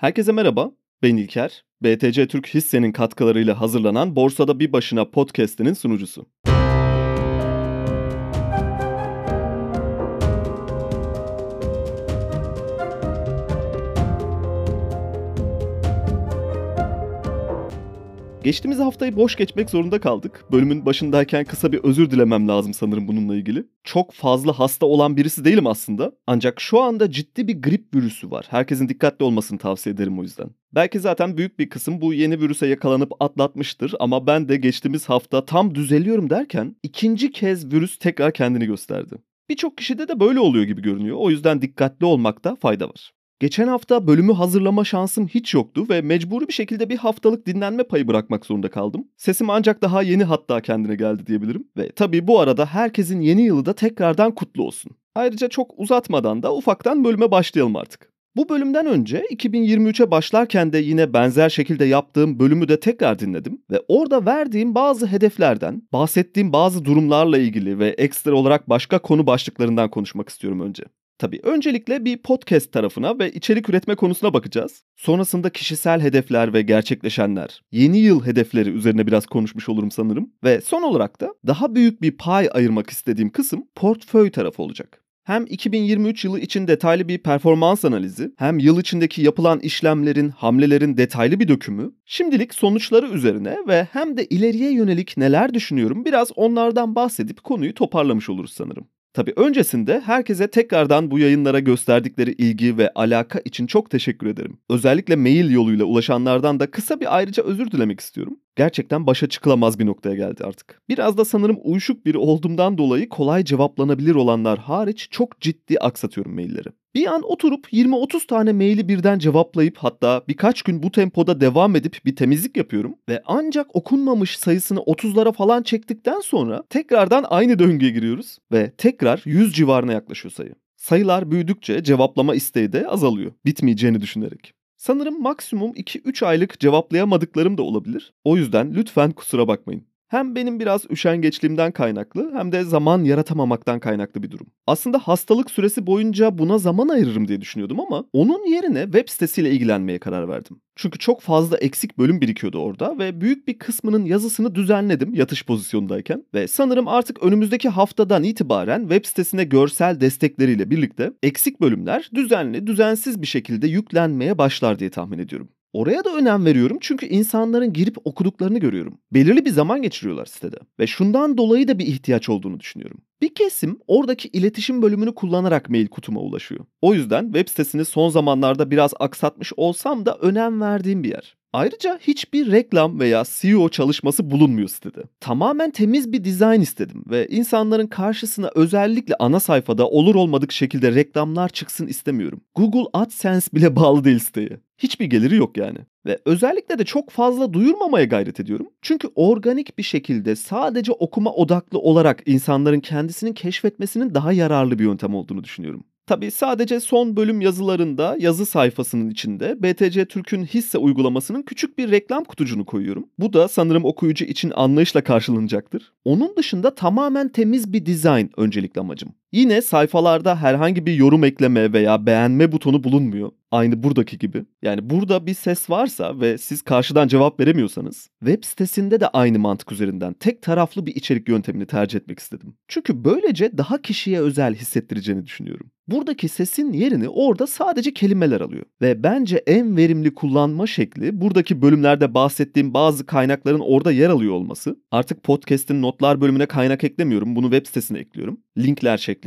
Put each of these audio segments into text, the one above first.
Herkese merhaba, ben İlker. BTC Türk Hisse'nin katkılarıyla hazırlanan Borsada Bir Başına podcast'inin sunucusu. Geçtiğimiz haftayı boş geçmek zorunda kaldık. Bölümün başındayken kısa bir özür dilemem lazım sanırım bununla ilgili. Çok fazla hasta olan birisi değilim aslında. Ancak şu anda ciddi bir grip virüsü var. Herkesin dikkatli olmasını tavsiye ederim o yüzden. Belki zaten büyük bir kısım bu yeni virüse yakalanıp atlatmıştır ama ben de geçtiğimiz hafta tam düzeliyorum derken ikinci kez virüs tekrar kendini gösterdi. Birçok kişide de böyle oluyor gibi görünüyor. O yüzden dikkatli olmakta fayda var. Geçen hafta bölümü hazırlama şansım hiç yoktu ve mecburi bir şekilde bir haftalık dinlenme payı bırakmak zorunda kaldım. Sesim ancak daha yeni hatta kendine geldi diyebilirim. Ve tabii bu arada herkesin yeni yılı da tekrardan kutlu olsun. Ayrıca çok uzatmadan da ufaktan bölüme başlayalım artık. Bu bölümden önce 2023'e başlarken de yine benzer şekilde yaptığım bölümü de tekrar dinledim ve orada verdiğim bazı hedeflerden, bahsettiğim bazı durumlarla ilgili ve ekstra olarak başka konu başlıklarından konuşmak istiyorum önce. Tabii öncelikle bir podcast tarafına ve içerik üretme konusuna bakacağız. Sonrasında kişisel hedefler ve gerçekleşenler, yeni yıl hedefleri üzerine biraz konuşmuş olurum sanırım. Ve son olarak da daha büyük bir pay ayırmak istediğim kısım portföy tarafı olacak. Hem 2023 yılı için detaylı bir performans analizi, hem yıl içindeki yapılan işlemlerin, hamlelerin detaylı bir dökümü, şimdilik sonuçları üzerine ve hem de ileriye yönelik neler düşünüyorum biraz onlardan bahsedip konuyu toparlamış oluruz sanırım. Tabii öncesinde herkese tekrardan bu yayınlara gösterdikleri ilgi ve alaka için çok teşekkür ederim. Özellikle mail yoluyla ulaşanlardan da kısa bir ayrıca özür dilemek istiyorum. Gerçekten başa çıkılamaz bir noktaya geldi artık. Biraz da sanırım uyuşuk biri olduğumdan dolayı kolay cevaplanabilir olanlar hariç çok ciddi aksatıyorum mailleri. Bir an oturup 20-30 tane maili birden cevaplayıp hatta birkaç gün bu tempoda devam edip bir temizlik yapıyorum ve ancak okunmamış sayısını 30'lara falan çektikten sonra tekrardan aynı döngüye giriyoruz ve tekrar 100 civarına yaklaşıyor sayı. Sayılar büyüdükçe cevaplama isteği de azalıyor bitmeyeceğini düşünerek. Sanırım maksimum 2-3 aylık cevaplayamadıklarım da olabilir. O yüzden lütfen kusura bakmayın. Hem benim biraz üşengeçliğimden kaynaklı hem de zaman yaratamamaktan kaynaklı bir durum. Aslında hastalık süresi boyunca buna zaman ayırırım diye düşünüyordum ama onun yerine web sitesiyle ilgilenmeye karar verdim. Çünkü çok fazla eksik bölüm birikiyordu orada ve büyük bir kısmının yazısını düzenledim yatış pozisyondayken ve sanırım artık önümüzdeki haftadan itibaren web sitesine görsel destekleriyle birlikte eksik bölümler düzenli, düzensiz bir şekilde yüklenmeye başlar diye tahmin ediyorum. Oraya da önem veriyorum çünkü insanların girip okuduklarını görüyorum. Belirli bir zaman geçiriyorlar sitede ve şundan dolayı da bir ihtiyaç olduğunu düşünüyorum. Bir kesim oradaki iletişim bölümünü kullanarak mail kutuma ulaşıyor. O yüzden web sitesini son zamanlarda biraz aksatmış olsam da önem verdiğim bir yer. Ayrıca hiçbir reklam veya SEO çalışması bulunmuyor sitede. Tamamen temiz bir dizayn istedim ve insanların karşısına özellikle ana sayfada olur olmadık şekilde reklamlar çıksın istemiyorum. Google AdSense bile bağlı değil siteye. Hiçbir geliri yok yani. Ve özellikle de çok fazla duyurmamaya gayret ediyorum. Çünkü organik bir şekilde sadece okuma odaklı olarak insanların kendisinin keşfetmesinin daha yararlı bir yöntem olduğunu düşünüyorum. Tabi sadece son bölüm yazılarında yazı sayfasının içinde BTC Türk'ün hisse uygulamasının küçük bir reklam kutucuğunu koyuyorum. Bu da sanırım okuyucu için anlayışla karşılanacaktır. Onun dışında tamamen temiz bir dizayn öncelikli amacım. Yine sayfalarda herhangi bir yorum ekleme veya beğenme butonu bulunmuyor. Aynı buradaki gibi. Yani burada bir ses varsa ve siz karşıdan cevap veremiyorsanız web sitesinde de aynı mantık üzerinden tek taraflı bir içerik yöntemini tercih etmek istedim. Çünkü böylece daha kişiye özel hissettireceğini düşünüyorum. Buradaki sesin yerini orada sadece kelimeler alıyor. Ve bence en verimli kullanma şekli buradaki bölümlerde bahsettiğim bazı kaynakların orada yer alıyor olması. Artık podcast'in notlar bölümüne kaynak eklemiyorum. Bunu web sitesine ekliyorum. Linkler şeklinde.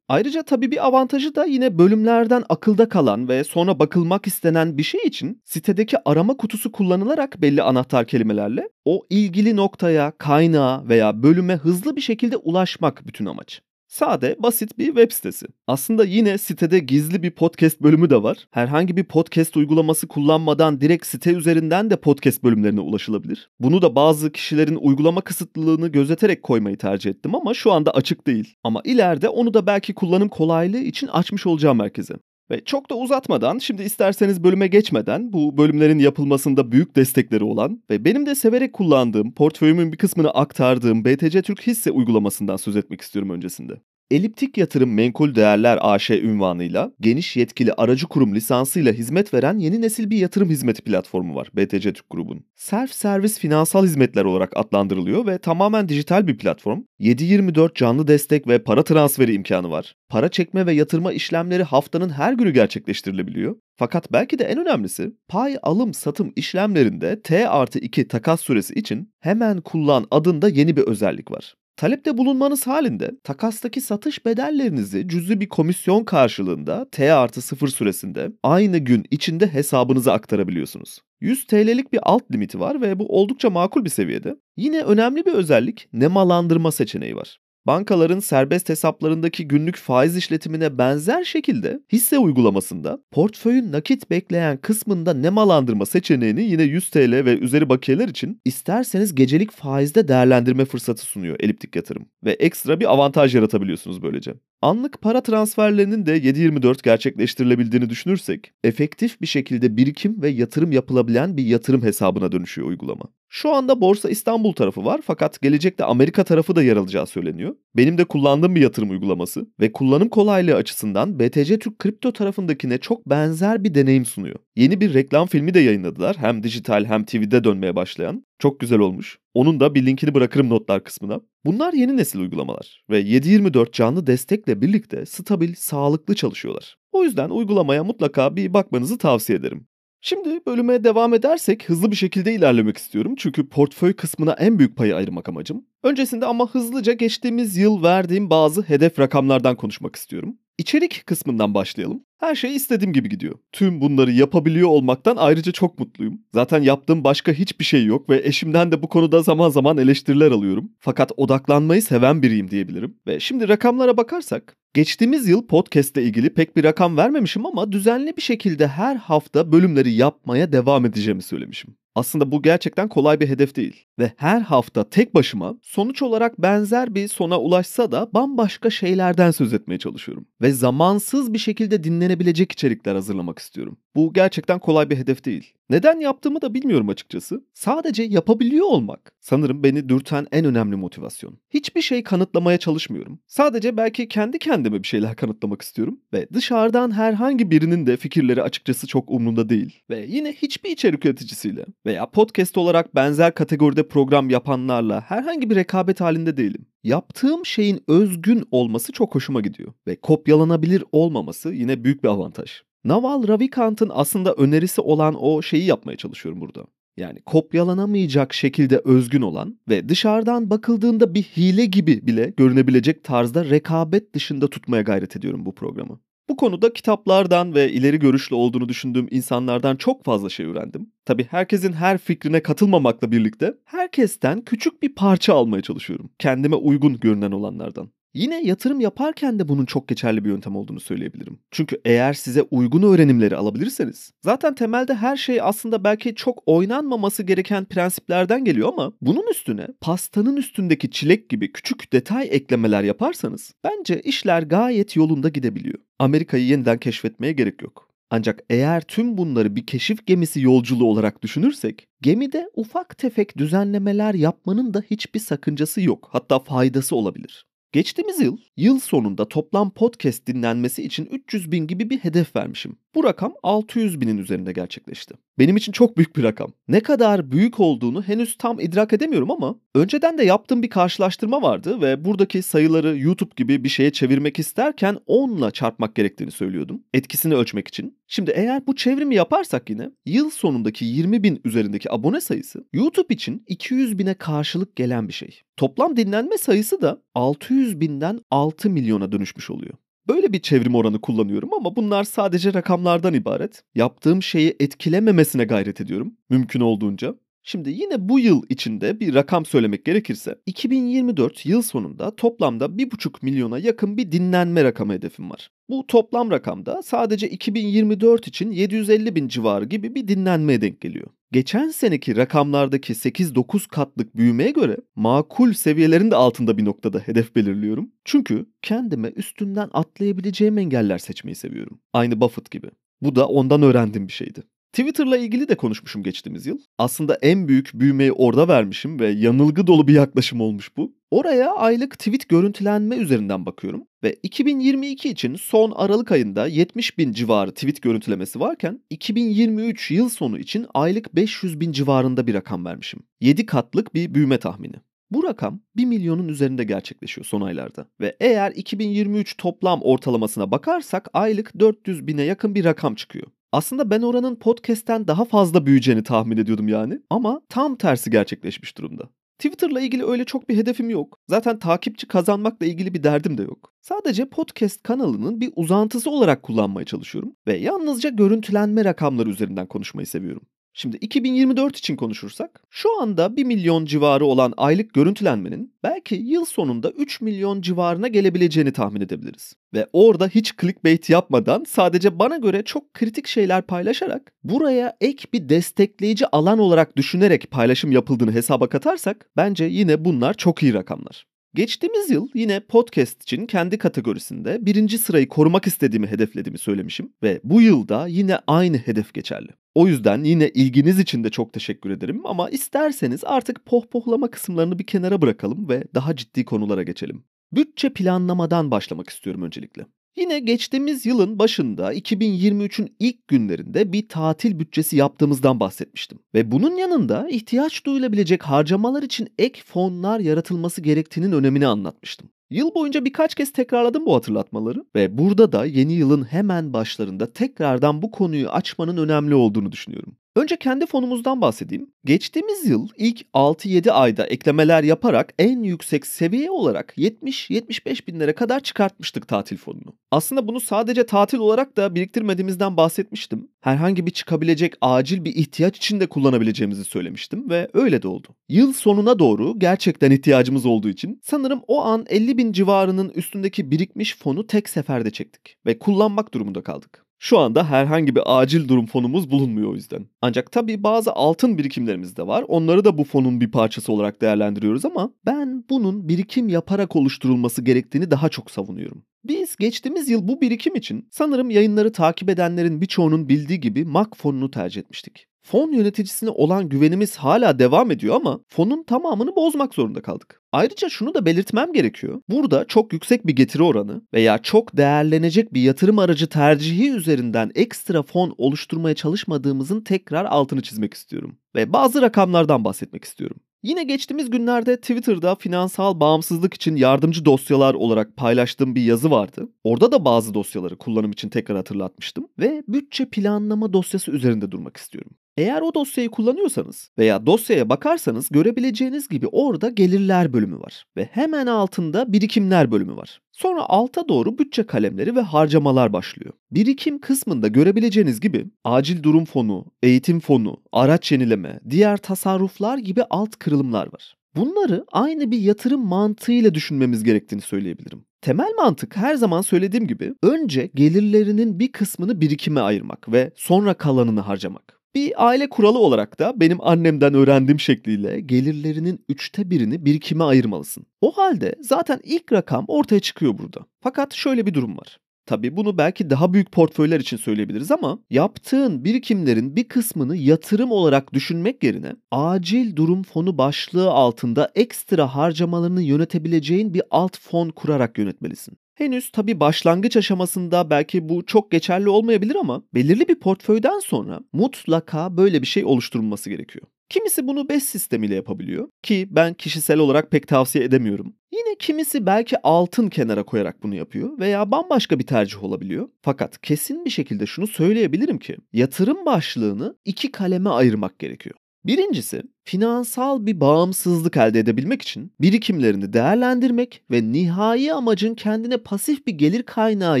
Ayrıca tabii bir avantajı da yine bölümlerden akılda kalan ve sonra bakılmak istenen bir şey için sitedeki arama kutusu kullanılarak belli anahtar kelimelerle o ilgili noktaya, kaynağa veya bölüme hızlı bir şekilde ulaşmak bütün amaç. Sade, basit bir web sitesi. Aslında yine sitede gizli bir podcast bölümü de var. Herhangi bir podcast uygulaması kullanmadan direkt site üzerinden de podcast bölümlerine ulaşılabilir. Bunu da bazı kişilerin uygulama kısıtlılığını gözeterek koymayı tercih ettim ama şu anda açık değil. Ama ileride onu da belki kullanım kolaylığı için açmış olacağım herkese. Ve çok da uzatmadan şimdi isterseniz bölüme geçmeden bu bölümlerin yapılmasında büyük destekleri olan ve benim de severek kullandığım, portföyümün bir kısmını aktardığım BTC Türk hisse uygulamasından söz etmek istiyorum öncesinde. Eliptik Yatırım Menkul Değerler AŞ ünvanıyla geniş yetkili aracı kurum lisansıyla hizmet veren yeni nesil bir yatırım hizmeti platformu var BTC Türk Grubun. Self servis finansal hizmetler olarak adlandırılıyor ve tamamen dijital bir platform. 7-24 canlı destek ve para transferi imkanı var. Para çekme ve yatırma işlemleri haftanın her günü gerçekleştirilebiliyor. Fakat belki de en önemlisi pay alım satım işlemlerinde T artı 2 takas süresi için hemen kullan adında yeni bir özellik var. Talepte bulunmanız halinde takastaki satış bedellerinizi cüzi bir komisyon karşılığında T artı 0 süresinde aynı gün içinde hesabınıza aktarabiliyorsunuz. 100 TL'lik bir alt limiti var ve bu oldukça makul bir seviyede. Yine önemli bir özellik nemalandırma seçeneği var. Bankaların serbest hesaplarındaki günlük faiz işletimine benzer şekilde hisse uygulamasında portföyün nakit bekleyen kısmında nemalandırma seçeneğini yine 100 TL ve üzeri bakiyeler için isterseniz gecelik faizde değerlendirme fırsatı sunuyor eliptik yatırım ve ekstra bir avantaj yaratabiliyorsunuz böylece. Anlık para transferlerinin de 7-24 gerçekleştirilebildiğini düşünürsek, efektif bir şekilde birikim ve yatırım yapılabilen bir yatırım hesabına dönüşüyor uygulama. Şu anda Borsa İstanbul tarafı var fakat gelecekte Amerika tarafı da yer alacağı söyleniyor. Benim de kullandığım bir yatırım uygulaması ve kullanım kolaylığı açısından BTC Türk kripto tarafındakine çok benzer bir deneyim sunuyor. Yeni bir reklam filmi de yayınladılar. Hem dijital hem TV'de dönmeye başlayan. Çok güzel olmuş. Onun da bir linkini bırakırım notlar kısmına. Bunlar yeni nesil uygulamalar ve 7/24 canlı destekle birlikte stabil, sağlıklı çalışıyorlar. O yüzden uygulamaya mutlaka bir bakmanızı tavsiye ederim. Şimdi bölüme devam edersek hızlı bir şekilde ilerlemek istiyorum. Çünkü portföy kısmına en büyük payı ayırmak amacım. Öncesinde ama hızlıca geçtiğimiz yıl verdiğim bazı hedef rakamlardan konuşmak istiyorum. İçerik kısmından başlayalım. Her şey istediğim gibi gidiyor. Tüm bunları yapabiliyor olmaktan ayrıca çok mutluyum. Zaten yaptığım başka hiçbir şey yok ve eşimden de bu konuda zaman zaman eleştiriler alıyorum. Fakat odaklanmayı seven biriyim diyebilirim. Ve şimdi rakamlara bakarsak Geçtiğimiz yıl podcast ile ilgili pek bir rakam vermemişim ama düzenli bir şekilde her hafta bölümleri yapmaya devam edeceğimi söylemişim. Aslında bu gerçekten kolay bir hedef değil. Ve her hafta tek başıma sonuç olarak benzer bir sona ulaşsa da bambaşka şeylerden söz etmeye çalışıyorum. Ve zamansız bir şekilde dinlenebilecek içerikler hazırlamak istiyorum. Bu gerçekten kolay bir hedef değil. Neden yaptığımı da bilmiyorum açıkçası. Sadece yapabiliyor olmak sanırım beni dürten en önemli motivasyon. Hiçbir şey kanıtlamaya çalışmıyorum. Sadece belki kendi kendime bir şeyler kanıtlamak istiyorum ve dışarıdan herhangi birinin de fikirleri açıkçası çok umrunda değil. Ve yine hiçbir içerik üreticisiyle veya podcast olarak benzer kategoride program yapanlarla herhangi bir rekabet halinde değilim. Yaptığım şeyin özgün olması çok hoşuma gidiyor ve kopyalanabilir olmaması yine büyük bir avantaj. Naval Ravikant'ın aslında önerisi olan o şeyi yapmaya çalışıyorum burada. Yani kopyalanamayacak şekilde özgün olan ve dışarıdan bakıldığında bir hile gibi bile görünebilecek tarzda rekabet dışında tutmaya gayret ediyorum bu programı. Bu konuda kitaplardan ve ileri görüşlü olduğunu düşündüğüm insanlardan çok fazla şey öğrendim. Tabi herkesin her fikrine katılmamakla birlikte herkesten küçük bir parça almaya çalışıyorum. Kendime uygun görünen olanlardan. Yine yatırım yaparken de bunun çok geçerli bir yöntem olduğunu söyleyebilirim. Çünkü eğer size uygun öğrenimleri alabilirseniz zaten temelde her şey aslında belki çok oynanmaması gereken prensiplerden geliyor ama bunun üstüne pastanın üstündeki çilek gibi küçük detay eklemeler yaparsanız bence işler gayet yolunda gidebiliyor. Amerika'yı yeniden keşfetmeye gerek yok. Ancak eğer tüm bunları bir keşif gemisi yolculuğu olarak düşünürsek, gemide ufak tefek düzenlemeler yapmanın da hiçbir sakıncası yok. Hatta faydası olabilir. Geçtiğimiz yıl, yıl sonunda toplam podcast dinlenmesi için 300 bin gibi bir hedef vermişim. Bu rakam 600 binin üzerinde gerçekleşti. Benim için çok büyük bir rakam. Ne kadar büyük olduğunu henüz tam idrak edemiyorum ama önceden de yaptığım bir karşılaştırma vardı ve buradaki sayıları YouTube gibi bir şeye çevirmek isterken 10 ile çarpmak gerektiğini söylüyordum. Etkisini ölçmek için. Şimdi eğer bu çevrimi yaparsak yine yıl sonundaki 20 bin üzerindeki abone sayısı YouTube için 200 bine karşılık gelen bir şey. Toplam dinlenme sayısı da 600 binden 6 milyona dönüşmüş oluyor. Böyle bir çevrim oranı kullanıyorum ama bunlar sadece rakamlardan ibaret. Yaptığım şeyi etkilememesine gayret ediyorum mümkün olduğunca. Şimdi yine bu yıl içinde bir rakam söylemek gerekirse 2024 yıl sonunda toplamda 1,5 milyona yakın bir dinlenme rakamı hedefim var. Bu toplam rakamda sadece 2024 için 750 bin civarı gibi bir dinlenmeye denk geliyor. Geçen seneki rakamlardaki 8-9 katlık büyümeye göre makul seviyelerin de altında bir noktada hedef belirliyorum. Çünkü kendime üstünden atlayabileceğim engeller seçmeyi seviyorum. Aynı Buffett gibi. Bu da ondan öğrendiğim bir şeydi. Twitter'la ilgili de konuşmuşum geçtiğimiz yıl. Aslında en büyük büyümeyi orada vermişim ve yanılgı dolu bir yaklaşım olmuş bu. Oraya aylık tweet görüntülenme üzerinden bakıyorum ve 2022 için son Aralık ayında 70 bin civarı tweet görüntülemesi varken 2023 yıl sonu için aylık 500 bin civarında bir rakam vermişim. 7 katlık bir büyüme tahmini. Bu rakam 1 milyonun üzerinde gerçekleşiyor son aylarda. Ve eğer 2023 toplam ortalamasına bakarsak aylık 400 bine yakın bir rakam çıkıyor. Aslında ben oranın podcast'ten daha fazla büyüyeceğini tahmin ediyordum yani. Ama tam tersi gerçekleşmiş durumda. Twitter'la ilgili öyle çok bir hedefim yok. Zaten takipçi kazanmakla ilgili bir derdim de yok. Sadece podcast kanalının bir uzantısı olarak kullanmaya çalışıyorum ve yalnızca görüntülenme rakamları üzerinden konuşmayı seviyorum. Şimdi 2024 için konuşursak şu anda 1 milyon civarı olan aylık görüntülenmenin belki yıl sonunda 3 milyon civarına gelebileceğini tahmin edebiliriz. Ve orada hiç clickbait yapmadan sadece bana göre çok kritik şeyler paylaşarak buraya ek bir destekleyici alan olarak düşünerek paylaşım yapıldığını hesaba katarsak bence yine bunlar çok iyi rakamlar. Geçtiğimiz yıl yine podcast için kendi kategorisinde birinci sırayı korumak istediğimi hedeflediğimi söylemişim ve bu yılda yine aynı hedef geçerli. O yüzden yine ilginiz için de çok teşekkür ederim ama isterseniz artık pohpohlama kısımlarını bir kenara bırakalım ve daha ciddi konulara geçelim. Bütçe planlamadan başlamak istiyorum öncelikle. Yine geçtiğimiz yılın başında 2023'ün ilk günlerinde bir tatil bütçesi yaptığımızdan bahsetmiştim. Ve bunun yanında ihtiyaç duyulabilecek harcamalar için ek fonlar yaratılması gerektiğinin önemini anlatmıştım. Yıl boyunca birkaç kez tekrarladım bu hatırlatmaları ve burada da yeni yılın hemen başlarında tekrardan bu konuyu açmanın önemli olduğunu düşünüyorum. Önce kendi fonumuzdan bahsedeyim. Geçtiğimiz yıl ilk 6-7 ayda eklemeler yaparak en yüksek seviye olarak 70-75 binlere kadar çıkartmıştık tatil fonunu. Aslında bunu sadece tatil olarak da biriktirmediğimizden bahsetmiştim. Herhangi bir çıkabilecek acil bir ihtiyaç için de kullanabileceğimizi söylemiştim ve öyle de oldu. Yıl sonuna doğru gerçekten ihtiyacımız olduğu için sanırım o an 50 bin civarının üstündeki birikmiş fonu tek seferde çektik ve kullanmak durumunda kaldık. Şu anda herhangi bir acil durum fonumuz bulunmuyor o yüzden. Ancak tabii bazı altın birikimlerimiz de var. Onları da bu fonun bir parçası olarak değerlendiriyoruz ama ben bunun birikim yaparak oluşturulması gerektiğini daha çok savunuyorum. Biz geçtiğimiz yıl bu birikim için sanırım yayınları takip edenlerin birçoğunun bildiği gibi MAC fonunu tercih etmiştik. Fon yöneticisine olan güvenimiz hala devam ediyor ama fonun tamamını bozmak zorunda kaldık. Ayrıca şunu da belirtmem gerekiyor. Burada çok yüksek bir getiri oranı veya çok değerlenecek bir yatırım aracı tercihi üzerinden ekstra fon oluşturmaya çalışmadığımızın tekrar altını çizmek istiyorum. Ve bazı rakamlardan bahsetmek istiyorum. Yine geçtiğimiz günlerde Twitter'da finansal bağımsızlık için yardımcı dosyalar olarak paylaştığım bir yazı vardı. Orada da bazı dosyaları kullanım için tekrar hatırlatmıştım ve bütçe planlama dosyası üzerinde durmak istiyorum. Eğer o dosyayı kullanıyorsanız veya dosyaya bakarsanız görebileceğiniz gibi orada gelirler bölümü var ve hemen altında birikimler bölümü var. Sonra alta doğru bütçe kalemleri ve harcamalar başlıyor. Birikim kısmında görebileceğiniz gibi acil durum fonu, eğitim fonu, araç yenileme, diğer tasarruflar gibi alt kırılımlar var. Bunları aynı bir yatırım mantığıyla düşünmemiz gerektiğini söyleyebilirim. Temel mantık her zaman söylediğim gibi önce gelirlerinin bir kısmını birikime ayırmak ve sonra kalanını harcamak. Bir aile kuralı olarak da benim annemden öğrendiğim şekliyle gelirlerinin üçte birini birikime ayırmalısın. O halde zaten ilk rakam ortaya çıkıyor burada. Fakat şöyle bir durum var. Tabii bunu belki daha büyük portföyler için söyleyebiliriz ama yaptığın birikimlerin bir kısmını yatırım olarak düşünmek yerine acil durum fonu başlığı altında ekstra harcamalarını yönetebileceğin bir alt fon kurarak yönetmelisin. Henüz tabi başlangıç aşamasında belki bu çok geçerli olmayabilir ama belirli bir portföyden sonra mutlaka böyle bir şey oluşturulması gerekiyor. Kimisi bunu BES sistemiyle yapabiliyor ki ben kişisel olarak pek tavsiye edemiyorum. Yine kimisi belki altın kenara koyarak bunu yapıyor veya bambaşka bir tercih olabiliyor. Fakat kesin bir şekilde şunu söyleyebilirim ki yatırım başlığını iki kaleme ayırmak gerekiyor. Birincisi finansal bir bağımsızlık elde edebilmek için birikimlerini değerlendirmek ve nihai amacın kendine pasif bir gelir kaynağı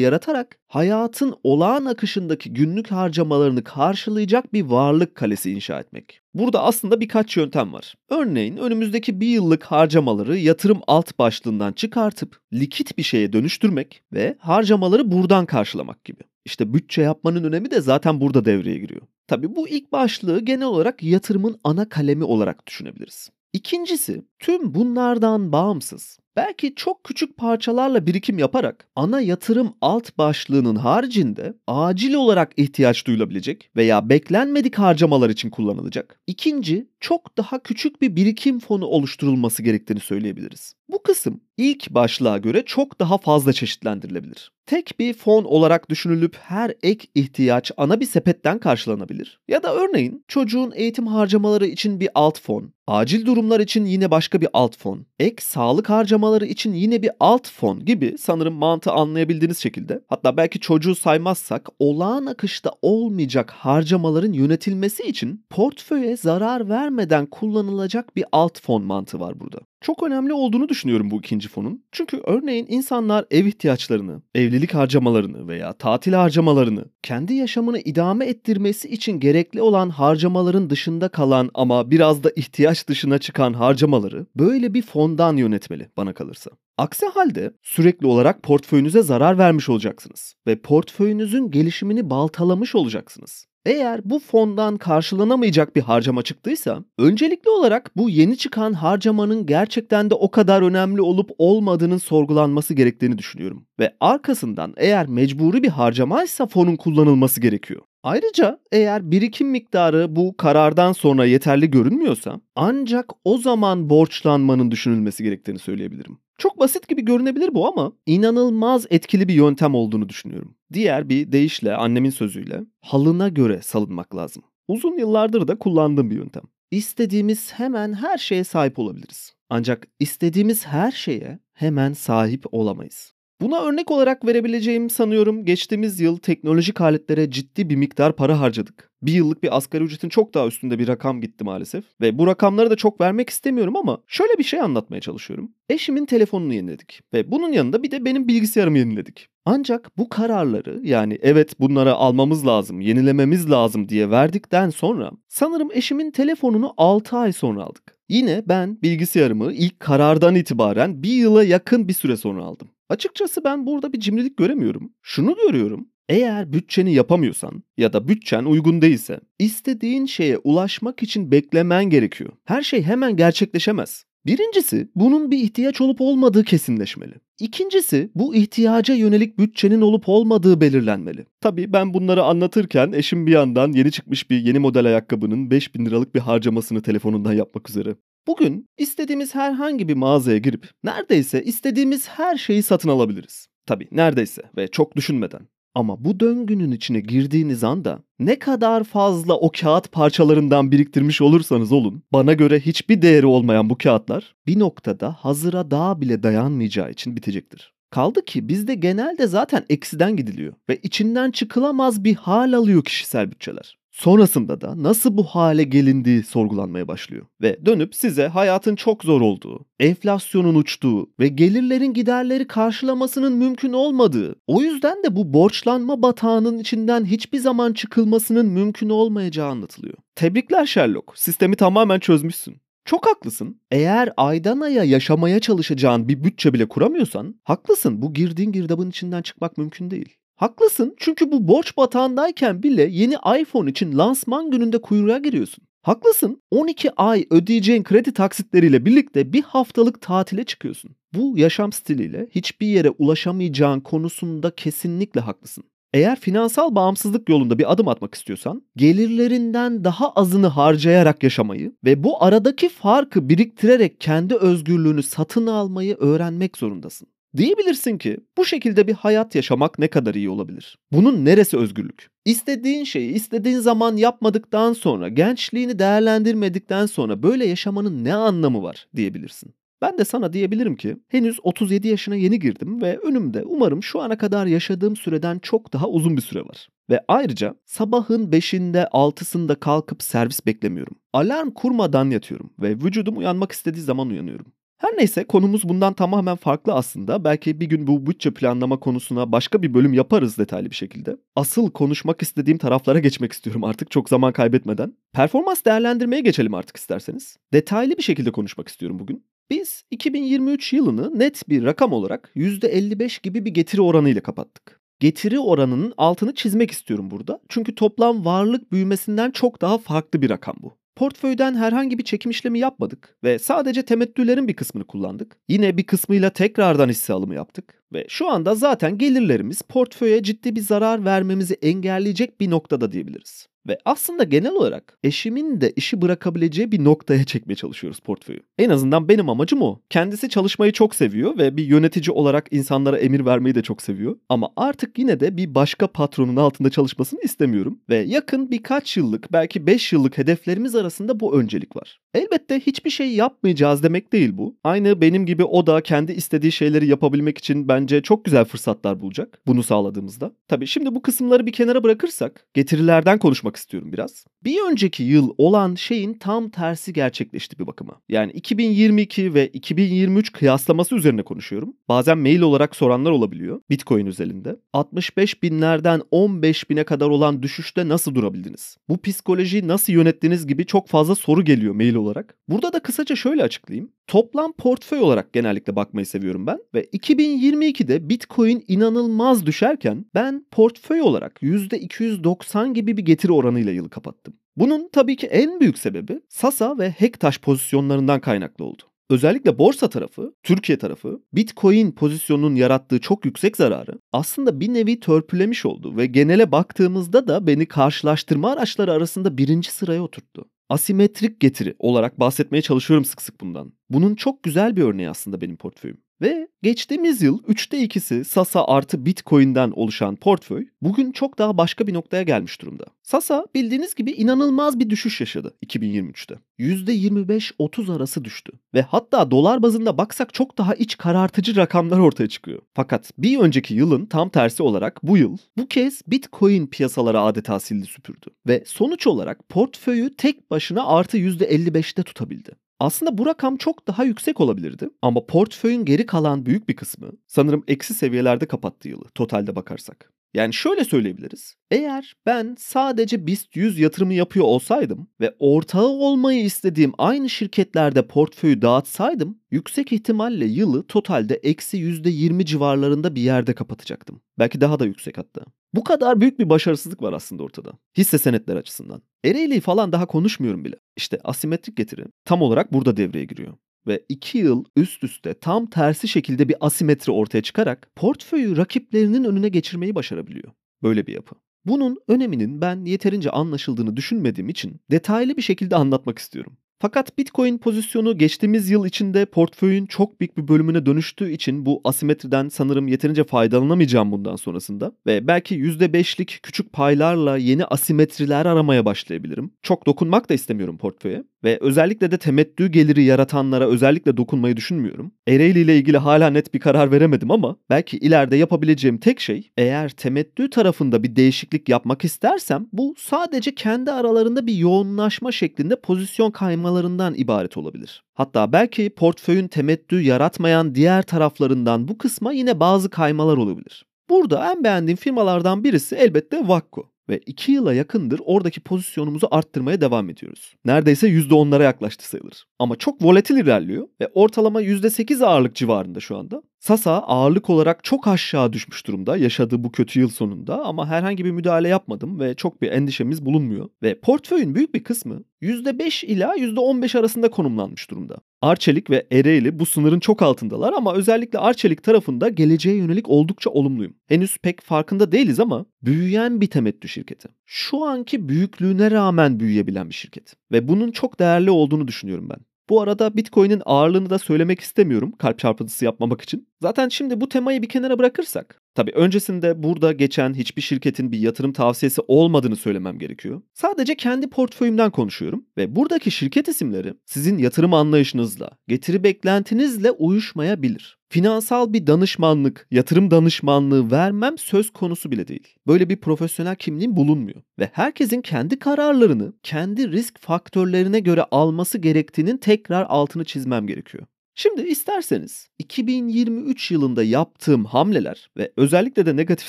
yaratarak hayatın olağan akışındaki günlük harcamalarını karşılayacak bir varlık kalesi inşa etmek. Burada aslında birkaç yöntem var. Örneğin önümüzdeki bir yıllık harcamaları yatırım alt başlığından çıkartıp likit bir şeye dönüştürmek ve harcamaları buradan karşılamak gibi. İşte bütçe yapmanın önemi de zaten burada devreye giriyor. Tabii bu ilk başlığı genel olarak yatırımın ana kalemi olarak düşünebiliriz. İkincisi, tüm bunlardan bağımsız belki çok küçük parçalarla birikim yaparak ana yatırım alt başlığının haricinde acil olarak ihtiyaç duyulabilecek veya beklenmedik harcamalar için kullanılacak. İkinci, çok daha küçük bir birikim fonu oluşturulması gerektiğini söyleyebiliriz. Bu kısım ilk başlığa göre çok daha fazla çeşitlendirilebilir. Tek bir fon olarak düşünülüp her ek ihtiyaç ana bir sepetten karşılanabilir. Ya da örneğin çocuğun eğitim harcamaları için bir alt fon, acil durumlar için yine başka bir alt fon, ek sağlık harcamaları için yine bir alt fon gibi sanırım mantığı anlayabildiğiniz şekilde. Hatta belki çocuğu saymazsak olağan akışta olmayacak harcamaların yönetilmesi için portföye zarar vermeden kullanılacak bir alt fon mantığı var burada. Çok önemli olduğunu düşünüyorum bu ikinci fonun. Çünkü örneğin insanlar ev ihtiyaçlarını, evlilik harcamalarını veya tatil harcamalarını, kendi yaşamını idame ettirmesi için gerekli olan harcamaların dışında kalan ama biraz da ihtiyaç dışına çıkan harcamaları böyle bir fondan yönetmeli bana kalırsa. Aksi halde sürekli olarak portföyünüze zarar vermiş olacaksınız ve portföyünüzün gelişimini baltalamış olacaksınız. Eğer bu fondan karşılanamayacak bir harcama çıktıysa, öncelikli olarak bu yeni çıkan harcamanın gerçekten de o kadar önemli olup olmadığının sorgulanması gerektiğini düşünüyorum. Ve arkasından eğer mecburi bir harcamaysa fonun kullanılması gerekiyor. Ayrıca eğer birikim miktarı bu karardan sonra yeterli görünmüyorsa ancak o zaman borçlanmanın düşünülmesi gerektiğini söyleyebilirim. Çok basit gibi görünebilir bu ama inanılmaz etkili bir yöntem olduğunu düşünüyorum. Diğer bir deyişle annemin sözüyle halına göre salınmak lazım. Uzun yıllardır da kullandığım bir yöntem. İstediğimiz hemen her şeye sahip olabiliriz. Ancak istediğimiz her şeye hemen sahip olamayız. Buna örnek olarak verebileceğim sanıyorum geçtiğimiz yıl teknolojik aletlere ciddi bir miktar para harcadık. Bir yıllık bir asgari ücretin çok daha üstünde bir rakam gitti maalesef. Ve bu rakamları da çok vermek istemiyorum ama şöyle bir şey anlatmaya çalışıyorum. Eşimin telefonunu yeniledik ve bunun yanında bir de benim bilgisayarımı yeniledik. Ancak bu kararları yani evet bunları almamız lazım, yenilememiz lazım diye verdikten sonra sanırım eşimin telefonunu 6 ay sonra aldık. Yine ben bilgisayarımı ilk karardan itibaren bir yıla yakın bir süre sonra aldım. Açıkçası ben burada bir cimrilik göremiyorum. Şunu görüyorum. Eğer bütçeni yapamıyorsan ya da bütçen uygun değilse istediğin şeye ulaşmak için beklemen gerekiyor. Her şey hemen gerçekleşemez. Birincisi bunun bir ihtiyaç olup olmadığı kesinleşmeli. İkincisi bu ihtiyaca yönelik bütçenin olup olmadığı belirlenmeli. Tabii ben bunları anlatırken eşim bir yandan yeni çıkmış bir yeni model ayakkabının 5000 liralık bir harcamasını telefonundan yapmak üzere. Bugün istediğimiz herhangi bir mağazaya girip neredeyse istediğimiz her şeyi satın alabiliriz. Tabii neredeyse ve çok düşünmeden. Ama bu döngünün içine girdiğiniz anda ne kadar fazla o kağıt parçalarından biriktirmiş olursanız olun, bana göre hiçbir değeri olmayan bu kağıtlar bir noktada hazıra daha bile dayanmayacağı için bitecektir. Kaldı ki bizde genelde zaten eksiden gidiliyor ve içinden çıkılamaz bir hal alıyor kişisel bütçeler. Sonrasında da nasıl bu hale gelindiği sorgulanmaya başlıyor. Ve dönüp size hayatın çok zor olduğu, enflasyonun uçtuğu ve gelirlerin giderleri karşılamasının mümkün olmadığı, o yüzden de bu borçlanma batağının içinden hiçbir zaman çıkılmasının mümkün olmayacağı anlatılıyor. Tebrikler Sherlock, sistemi tamamen çözmüşsün. Çok haklısın. Eğer aydan aya yaşamaya çalışacağın bir bütçe bile kuramıyorsan, haklısın bu girdiğin girdabın içinden çıkmak mümkün değil. Haklısın çünkü bu borç batağındayken bile yeni iPhone için lansman gününde kuyruğa giriyorsun. Haklısın 12 ay ödeyeceğin kredi taksitleriyle birlikte bir haftalık tatile çıkıyorsun. Bu yaşam stiliyle hiçbir yere ulaşamayacağın konusunda kesinlikle haklısın. Eğer finansal bağımsızlık yolunda bir adım atmak istiyorsan, gelirlerinden daha azını harcayarak yaşamayı ve bu aradaki farkı biriktirerek kendi özgürlüğünü satın almayı öğrenmek zorundasın. Diyebilirsin ki bu şekilde bir hayat yaşamak ne kadar iyi olabilir? Bunun neresi özgürlük? İstediğin şeyi istediğin zaman yapmadıktan sonra, gençliğini değerlendirmedikten sonra böyle yaşamanın ne anlamı var diyebilirsin. Ben de sana diyebilirim ki henüz 37 yaşına yeni girdim ve önümde umarım şu ana kadar yaşadığım süreden çok daha uzun bir süre var. Ve ayrıca sabahın 5'inde 6'sında kalkıp servis beklemiyorum. Alarm kurmadan yatıyorum ve vücudum uyanmak istediği zaman uyanıyorum. Her neyse konumuz bundan tamamen farklı aslında. Belki bir gün bu bütçe planlama konusuna başka bir bölüm yaparız detaylı bir şekilde. Asıl konuşmak istediğim taraflara geçmek istiyorum artık çok zaman kaybetmeden. Performans değerlendirmeye geçelim artık isterseniz. Detaylı bir şekilde konuşmak istiyorum bugün. Biz 2023 yılını net bir rakam olarak %55 gibi bir getiri oranıyla kapattık. Getiri oranının altını çizmek istiyorum burada. Çünkü toplam varlık büyümesinden çok daha farklı bir rakam bu. Portföyden herhangi bir çekim işlemi yapmadık ve sadece temettülerin bir kısmını kullandık. Yine bir kısmıyla tekrardan hisse alımı yaptık ve şu anda zaten gelirlerimiz portföye ciddi bir zarar vermemizi engelleyecek bir noktada diyebiliriz. Ve aslında genel olarak eşimin de işi bırakabileceği bir noktaya çekmeye çalışıyoruz portföyü. En azından benim amacım o. Kendisi çalışmayı çok seviyor ve bir yönetici olarak insanlara emir vermeyi de çok seviyor. Ama artık yine de bir başka patronun altında çalışmasını istemiyorum. Ve yakın birkaç yıllık belki 5 yıllık hedeflerimiz arasında bu öncelik var. Elbette hiçbir şey yapmayacağız demek değil bu. Aynı benim gibi o da kendi istediği şeyleri yapabilmek için bence çok güzel fırsatlar bulacak bunu sağladığımızda. Tabii şimdi bu kısımları bir kenara bırakırsak getirilerden konuşmak istiyorum biraz. Bir önceki yıl olan şeyin tam tersi gerçekleşti bir bakıma. Yani 2022 ve 2023 kıyaslaması üzerine konuşuyorum. Bazen mail olarak soranlar olabiliyor Bitcoin özelinde. 65 binlerden 15 bine kadar olan düşüşte nasıl durabildiniz? Bu psikolojiyi nasıl yönettiniz gibi çok fazla soru geliyor mail olarak. Burada da kısaca şöyle açıklayayım. Toplam portföy olarak genellikle bakmayı seviyorum ben ve 2022'de Bitcoin inanılmaz düşerken ben portföy olarak %290 gibi bir getiri oranıyla yılı kapattım. Bunun tabii ki en büyük sebebi Sasa ve Hektaş pozisyonlarından kaynaklı oldu. Özellikle borsa tarafı, Türkiye tarafı Bitcoin pozisyonunun yarattığı çok yüksek zararı aslında bir nevi törpülemiş oldu ve genele baktığımızda da beni karşılaştırma araçları arasında birinci sıraya oturttu asimetrik getiri olarak bahsetmeye çalışıyorum sık sık bundan. Bunun çok güzel bir örneği aslında benim portföyüm. Ve geçtiğimiz yıl 3'te 2'si Sasa artı Bitcoin'den oluşan portföy bugün çok daha başka bir noktaya gelmiş durumda. Sasa bildiğiniz gibi inanılmaz bir düşüş yaşadı 2023'te. %25-30 arası düştü. Ve hatta dolar bazında baksak çok daha iç karartıcı rakamlar ortaya çıkıyor. Fakat bir önceki yılın tam tersi olarak bu yıl bu kez Bitcoin piyasalara adeta sildi süpürdü. Ve sonuç olarak portföyü tek başına artı %55'te tutabildi. Aslında bu rakam çok daha yüksek olabilirdi ama portföyün geri kalan büyük bir kısmı sanırım eksi seviyelerde kapattı yılı totalde bakarsak. Yani şöyle söyleyebiliriz. Eğer ben sadece BIST 100 yatırımı yapıyor olsaydım ve ortağı olmayı istediğim aynı şirketlerde portföyü dağıtsaydım yüksek ihtimalle yılı totalde eksi %20 civarlarında bir yerde kapatacaktım. Belki daha da yüksek hatta. Bu kadar büyük bir başarısızlık var aslında ortada. Hisse senetler açısından. Ereğli'yi falan daha konuşmuyorum bile. İşte asimetrik getiri tam olarak burada devreye giriyor ve 2 yıl üst üste tam tersi şekilde bir asimetri ortaya çıkarak portföyü rakiplerinin önüne geçirmeyi başarabiliyor. Böyle bir yapı. Bunun öneminin ben yeterince anlaşıldığını düşünmediğim için detaylı bir şekilde anlatmak istiyorum. Fakat Bitcoin pozisyonu geçtiğimiz yıl içinde portföyün çok büyük bir bölümüne dönüştüğü için bu asimetriden sanırım yeterince faydalanamayacağım bundan sonrasında. Ve belki %5'lik küçük paylarla yeni asimetriler aramaya başlayabilirim. Çok dokunmak da istemiyorum portföye. Ve özellikle de temettü geliri yaratanlara özellikle dokunmayı düşünmüyorum. Ereğli ile ilgili hala net bir karar veremedim ama belki ileride yapabileceğim tek şey eğer temettü tarafında bir değişiklik yapmak istersem bu sadece kendi aralarında bir yoğunlaşma şeklinde pozisyon kaymalarından ibaret olabilir. Hatta belki portföyün temettü yaratmayan diğer taraflarından bu kısma yine bazı kaymalar olabilir. Burada en beğendiğim firmalardan birisi elbette Vakko ve 2 yıla yakındır oradaki pozisyonumuzu arttırmaya devam ediyoruz. Neredeyse %10'lara yaklaştı sayılır. Ama çok volatil ilerliyor ve ortalama %8 ağırlık civarında şu anda. Sasa ağırlık olarak çok aşağı düşmüş durumda yaşadığı bu kötü yıl sonunda ama herhangi bir müdahale yapmadım ve çok bir endişemiz bulunmuyor. Ve portföyün büyük bir kısmı %5 ila %15 arasında konumlanmış durumda. Arçelik ve Ereğli bu sınırın çok altındalar ama özellikle Arçelik tarafında geleceğe yönelik oldukça olumluyum. Henüz pek farkında değiliz ama büyüyen bir temettü şirketi. Şu anki büyüklüğüne rağmen büyüyebilen bir şirket. Ve bunun çok değerli olduğunu düşünüyorum ben. Bu arada Bitcoin'in ağırlığını da söylemek istemiyorum kalp çarpıntısı yapmamak için. Zaten şimdi bu temayı bir kenara bırakırsak Tabii öncesinde burada geçen hiçbir şirketin bir yatırım tavsiyesi olmadığını söylemem gerekiyor. Sadece kendi portföyümden konuşuyorum ve buradaki şirket isimleri sizin yatırım anlayışınızla, getiri beklentinizle uyuşmayabilir. Finansal bir danışmanlık, yatırım danışmanlığı vermem söz konusu bile değil. Böyle bir profesyonel kimliğim bulunmuyor ve herkesin kendi kararlarını kendi risk faktörlerine göre alması gerektiğinin tekrar altını çizmem gerekiyor. Şimdi isterseniz 2023 yılında yaptığım hamleler ve özellikle de negatif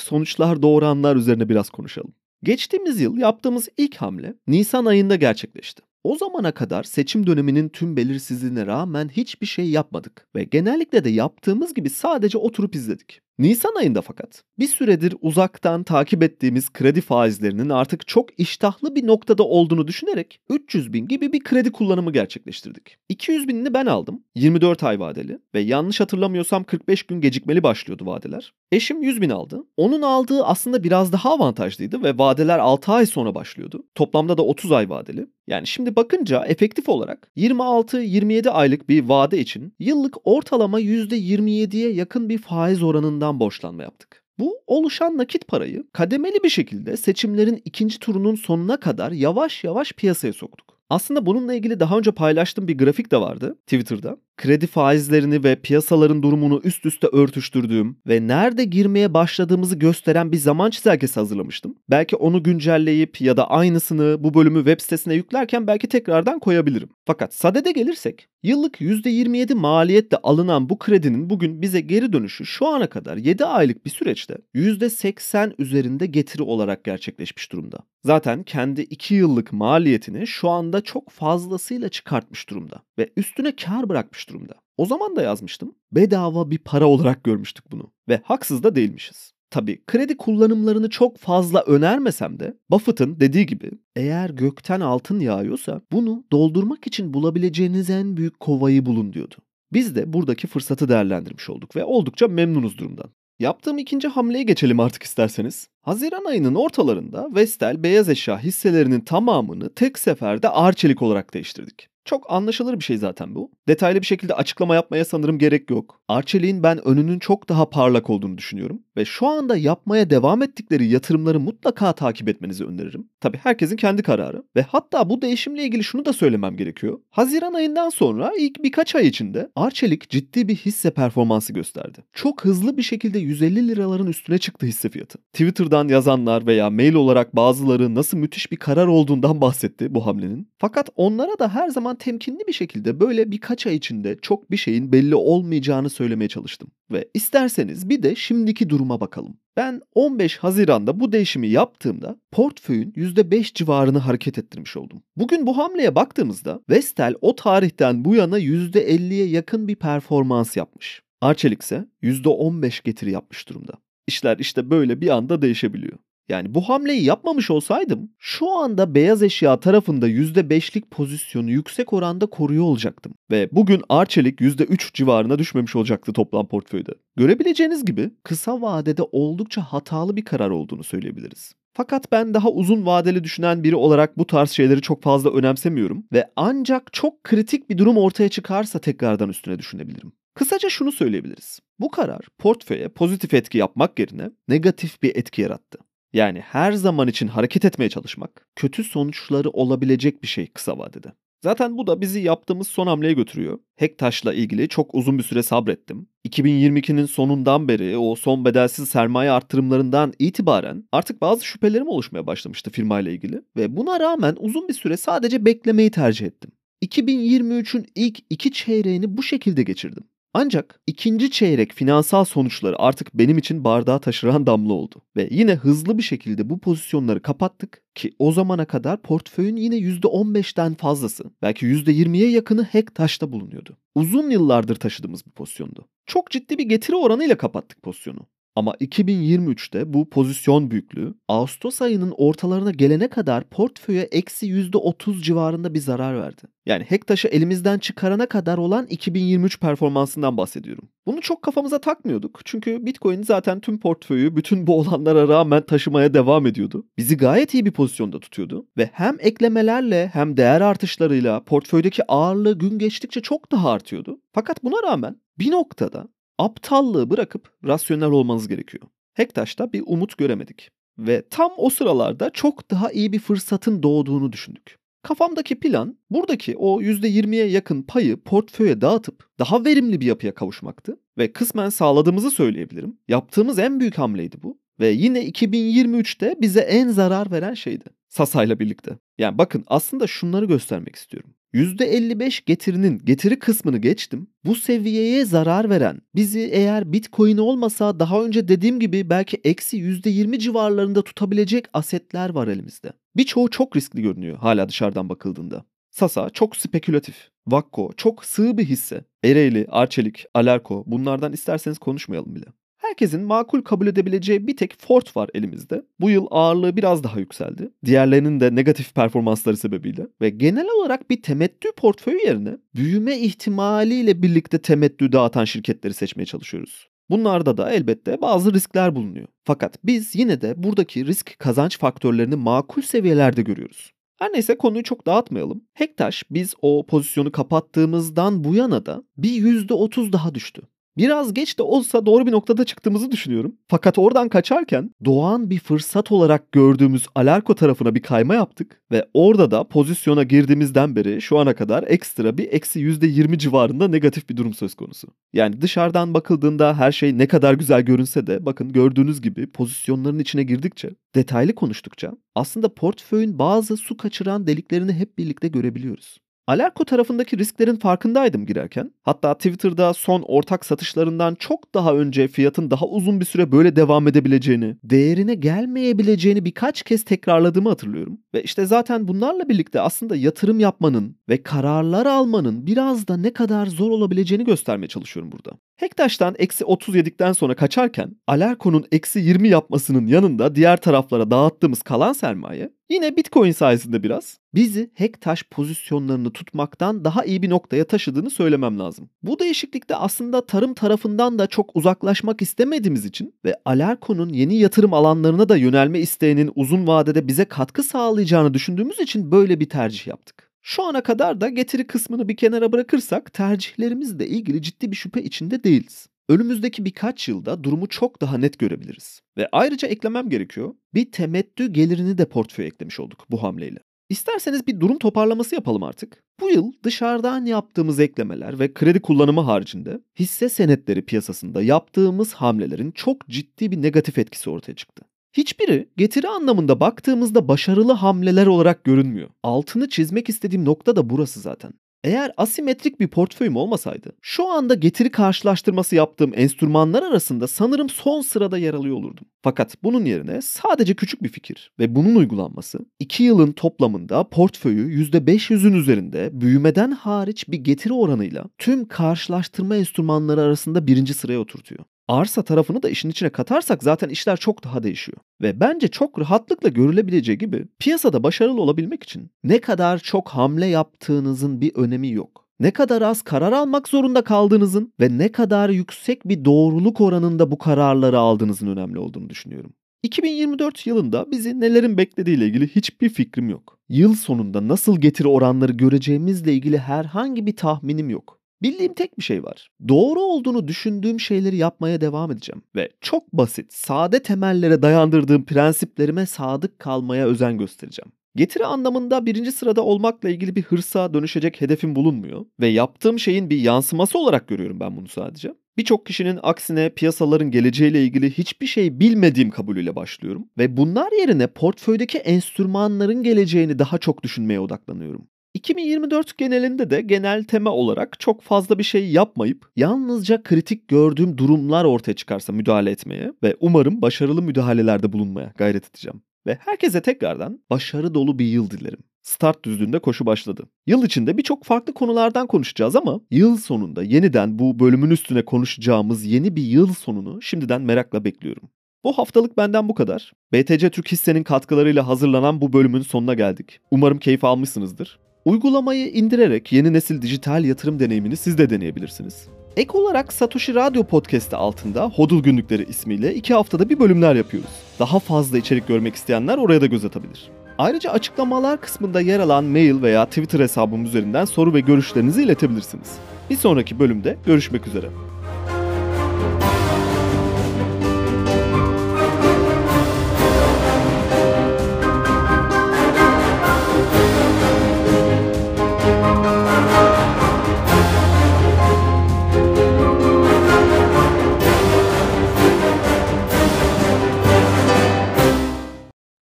sonuçlar doğuranlar üzerine biraz konuşalım. Geçtiğimiz yıl yaptığımız ilk hamle Nisan ayında gerçekleşti. O zamana kadar seçim döneminin tüm belirsizliğine rağmen hiçbir şey yapmadık ve genellikle de yaptığımız gibi sadece oturup izledik. Nisan ayında fakat bir süredir uzaktan takip ettiğimiz kredi faizlerinin artık çok iştahlı bir noktada olduğunu düşünerek 300 bin gibi bir kredi kullanımı gerçekleştirdik. 200 binini ben aldım 24 ay vadeli ve yanlış hatırlamıyorsam 45 gün gecikmeli başlıyordu vadeler. Eşim 100 bin aldı. Onun aldığı aslında biraz daha avantajlıydı ve vadeler 6 ay sonra başlıyordu. Toplamda da 30 ay vadeli. Yani şimdi bakınca efektif olarak 26-27 aylık bir vade için yıllık ortalama %27'ye yakın bir faiz oranından borçlanma yaptık. Bu oluşan nakit parayı kademeli bir şekilde seçimlerin ikinci turunun sonuna kadar yavaş yavaş piyasaya soktuk. Aslında bununla ilgili daha önce paylaştığım bir grafik de vardı Twitter'da. Kredi faizlerini ve piyasaların durumunu üst üste örtüştürdüğüm ve nerede girmeye başladığımızı gösteren bir zaman çizelgesi hazırlamıştım. Belki onu güncelleyip ya da aynısını bu bölümü web sitesine yüklerken belki tekrardan koyabilirim. Fakat sadede gelirsek yıllık %27 maliyetle alınan bu kredinin bugün bize geri dönüşü şu ana kadar 7 aylık bir süreçte %80 üzerinde getiri olarak gerçekleşmiş durumda. Zaten kendi 2 yıllık maliyetini şu anda çok fazlasıyla çıkartmış durumda ve üstüne kar bırakmış durumda. O zaman da yazmıştım. Bedava bir para olarak görmüştük bunu ve haksız da değilmişiz. Tabii kredi kullanımlarını çok fazla önermesem de Buffett'ın dediği gibi eğer gökten altın yağıyorsa bunu doldurmak için bulabileceğiniz en büyük kovayı bulun diyordu. Biz de buradaki fırsatı değerlendirmiş olduk ve oldukça memnunuz durumdan. Yaptığım ikinci hamleye geçelim artık isterseniz. Haziran ayının ortalarında Vestel beyaz eşya hisselerinin tamamını tek seferde Arçelik olarak değiştirdik. Çok anlaşılır bir şey zaten bu. Detaylı bir şekilde açıklama yapmaya sanırım gerek yok. Arçelik'in ben önünün çok daha parlak olduğunu düşünüyorum. Ve şu anda yapmaya devam ettikleri yatırımları mutlaka takip etmenizi öneririm. Tabi herkesin kendi kararı. Ve hatta bu değişimle ilgili şunu da söylemem gerekiyor. Haziran ayından sonra ilk birkaç ay içinde Arçelik ciddi bir hisse performansı gösterdi. Çok hızlı bir şekilde 150 liraların üstüne çıktı hisse fiyatı. Twitter'dan yazanlar veya mail olarak bazıları nasıl müthiş bir karar olduğundan bahsetti bu hamlenin. Fakat onlara da her zaman temkinli bir şekilde böyle birkaç ay içinde çok bir şeyin belli olmayacağını söylemeye çalıştım. Ve isterseniz bir de şimdiki duruma bakalım. Ben 15 Haziran'da bu değişimi yaptığımda portföyün %5 civarını hareket ettirmiş oldum. Bugün bu hamleye baktığımızda Vestel o tarihten bu yana %50'ye yakın bir performans yapmış. Arçelik ise %15 getiri yapmış durumda. İşler işte böyle bir anda değişebiliyor. Yani bu hamleyi yapmamış olsaydım şu anda beyaz eşya tarafında %5'lik pozisyonu yüksek oranda koruyor olacaktım. Ve bugün Arçelik %3 civarına düşmemiş olacaktı toplam portföyde. Görebileceğiniz gibi kısa vadede oldukça hatalı bir karar olduğunu söyleyebiliriz. Fakat ben daha uzun vadeli düşünen biri olarak bu tarz şeyleri çok fazla önemsemiyorum ve ancak çok kritik bir durum ortaya çıkarsa tekrardan üstüne düşünebilirim. Kısaca şunu söyleyebiliriz. Bu karar portföye pozitif etki yapmak yerine negatif bir etki yarattı. Yani her zaman için hareket etmeye çalışmak kötü sonuçları olabilecek bir şey kısa vadede. Zaten bu da bizi yaptığımız son hamleye götürüyor. Hektaş'la ilgili çok uzun bir süre sabrettim. 2022'nin sonundan beri o son bedelsiz sermaye arttırımlarından itibaren artık bazı şüphelerim oluşmaya başlamıştı firmayla ilgili ve buna rağmen uzun bir süre sadece beklemeyi tercih ettim. 2023'ün ilk iki çeyreğini bu şekilde geçirdim. Ancak ikinci çeyrek finansal sonuçları artık benim için bardağı taşıran damla oldu. Ve yine hızlı bir şekilde bu pozisyonları kapattık ki o zamana kadar portföyün yine %15'ten fazlası belki %20'ye yakını hek taşta bulunuyordu. Uzun yıllardır taşıdığımız bir pozisyondu. Çok ciddi bir getiri oranıyla kapattık pozisyonu. Ama 2023'te bu pozisyon büyüklüğü Ağustos ayının ortalarına gelene kadar portföye eksi %30 civarında bir zarar verdi. Yani Hektaş'ı elimizden çıkarana kadar olan 2023 performansından bahsediyorum. Bunu çok kafamıza takmıyorduk. Çünkü Bitcoin zaten tüm portföyü bütün bu olanlara rağmen taşımaya devam ediyordu. Bizi gayet iyi bir pozisyonda tutuyordu. Ve hem eklemelerle hem değer artışlarıyla portföydeki ağırlığı gün geçtikçe çok daha artıyordu. Fakat buna rağmen bir noktada aptallığı bırakıp rasyonel olmanız gerekiyor. Hektaş'ta bir umut göremedik. Ve tam o sıralarda çok daha iyi bir fırsatın doğduğunu düşündük. Kafamdaki plan buradaki o %20'ye yakın payı portföye dağıtıp daha verimli bir yapıya kavuşmaktı ve kısmen sağladığımızı söyleyebilirim. Yaptığımız en büyük hamleydi bu ve yine 2023'te bize en zarar veren şeydi. Sasa'yla birlikte. Yani bakın aslında şunları göstermek istiyorum. %55 getirinin getiri kısmını geçtim. Bu seviyeye zarar veren, bizi eğer Bitcoin olmasa daha önce dediğim gibi belki eksi %20 civarlarında tutabilecek asetler var elimizde. Birçoğu çok riskli görünüyor hala dışarıdan bakıldığında. Sasa çok spekülatif. Vakko çok sığ bir hisse. Ereğli, Arçelik, Alerko bunlardan isterseniz konuşmayalım bile. Herkesin makul kabul edebileceği bir tek Ford var elimizde. Bu yıl ağırlığı biraz daha yükseldi. Diğerlerinin de negatif performansları sebebiyle. Ve genel olarak bir temettü portföyü yerine büyüme ihtimaliyle birlikte temettü dağıtan şirketleri seçmeye çalışıyoruz. Bunlarda da elbette bazı riskler bulunuyor. Fakat biz yine de buradaki risk kazanç faktörlerini makul seviyelerde görüyoruz. Her neyse konuyu çok dağıtmayalım. Hektaş biz o pozisyonu kapattığımızdan bu yana da bir %30 daha düştü. Biraz geç de olsa doğru bir noktada çıktığımızı düşünüyorum. Fakat oradan kaçarken doğan bir fırsat olarak gördüğümüz Alarko tarafına bir kayma yaptık. Ve orada da pozisyona girdiğimizden beri şu ana kadar ekstra bir eksi %20 civarında negatif bir durum söz konusu. Yani dışarıdan bakıldığında her şey ne kadar güzel görünse de bakın gördüğünüz gibi pozisyonların içine girdikçe, detaylı konuştukça aslında portföyün bazı su kaçıran deliklerini hep birlikte görebiliyoruz. Alerko tarafındaki risklerin farkındaydım girerken. Hatta Twitter'da son ortak satışlarından çok daha önce fiyatın daha uzun bir süre böyle devam edebileceğini, değerine gelmeyebileceğini birkaç kez tekrarladığımı hatırlıyorum. Ve işte zaten bunlarla birlikte aslında yatırım yapmanın ve kararlar almanın biraz da ne kadar zor olabileceğini göstermeye çalışıyorum burada. Hektaş'tan eksi 30 yedikten sonra kaçarken Alerko'nun eksi 20 yapmasının yanında diğer taraflara dağıttığımız kalan sermaye yine Bitcoin sayesinde biraz bizi Hektaş pozisyonlarını tutmaktan daha iyi bir noktaya taşıdığını söylemem lazım. Bu değişiklikte aslında tarım tarafından da çok uzaklaşmak istemediğimiz için ve Alerko'nun yeni yatırım alanlarına da yönelme isteğinin uzun vadede bize katkı sağlayacağını düşündüğümüz için böyle bir tercih yaptık. Şu ana kadar da getiri kısmını bir kenara bırakırsak tercihlerimizle ilgili ciddi bir şüphe içinde değiliz. Önümüzdeki birkaç yılda durumu çok daha net görebiliriz. Ve ayrıca eklemem gerekiyor. Bir temettü gelirini de portföye eklemiş olduk bu hamleyle. İsterseniz bir durum toparlaması yapalım artık. Bu yıl dışarıdan yaptığımız eklemeler ve kredi kullanımı haricinde hisse senetleri piyasasında yaptığımız hamlelerin çok ciddi bir negatif etkisi ortaya çıktı. Hiçbiri getiri anlamında baktığımızda başarılı hamleler olarak görünmüyor. Altını çizmek istediğim nokta da burası zaten. Eğer asimetrik bir portföyüm olmasaydı şu anda getiri karşılaştırması yaptığım enstrümanlar arasında sanırım son sırada yer alıyor olurdum. Fakat bunun yerine sadece küçük bir fikir ve bunun uygulanması 2 yılın toplamında portföyü %500'ün üzerinde büyümeden hariç bir getiri oranıyla tüm karşılaştırma enstrümanları arasında birinci sıraya oturtuyor arsa tarafını da işin içine katarsak zaten işler çok daha değişiyor. Ve bence çok rahatlıkla görülebileceği gibi piyasada başarılı olabilmek için ne kadar çok hamle yaptığınızın bir önemi yok. Ne kadar az karar almak zorunda kaldığınızın ve ne kadar yüksek bir doğruluk oranında bu kararları aldığınızın önemli olduğunu düşünüyorum. 2024 yılında bizi nelerin beklediğiyle ilgili hiçbir fikrim yok. Yıl sonunda nasıl getiri oranları göreceğimizle ilgili herhangi bir tahminim yok. Bildiğim tek bir şey var. Doğru olduğunu düşündüğüm şeyleri yapmaya devam edeceğim ve çok basit, sade temellere dayandırdığım prensiplerime sadık kalmaya özen göstereceğim. Getiri anlamında birinci sırada olmakla ilgili bir hırsa dönüşecek hedefim bulunmuyor ve yaptığım şeyin bir yansıması olarak görüyorum ben bunu sadece. Birçok kişinin aksine piyasaların geleceğiyle ilgili hiçbir şey bilmediğim kabulüyle başlıyorum ve bunlar yerine portföydeki enstrümanların geleceğini daha çok düşünmeye odaklanıyorum. 2024 genelinde de genel tema olarak çok fazla bir şey yapmayıp yalnızca kritik gördüğüm durumlar ortaya çıkarsa müdahale etmeye ve umarım başarılı müdahalelerde bulunmaya gayret edeceğim. Ve herkese tekrardan başarı dolu bir yıl dilerim. Start düzlüğünde koşu başladı. Yıl içinde birçok farklı konulardan konuşacağız ama yıl sonunda yeniden bu bölümün üstüne konuşacağımız yeni bir yıl sonunu şimdiden merakla bekliyorum. Bu haftalık benden bu kadar. BTC Türk hissenin katkılarıyla hazırlanan bu bölümün sonuna geldik. Umarım keyif almışsınızdır. Uygulamayı indirerek yeni nesil dijital yatırım deneyimini siz de deneyebilirsiniz. Ek olarak Satoshi Radyo Podcast'ı altında Hodul Günlükleri ismiyle iki haftada bir bölümler yapıyoruz. Daha fazla içerik görmek isteyenler oraya da göz atabilir. Ayrıca açıklamalar kısmında yer alan mail veya Twitter hesabım üzerinden soru ve görüşlerinizi iletebilirsiniz. Bir sonraki bölümde görüşmek üzere.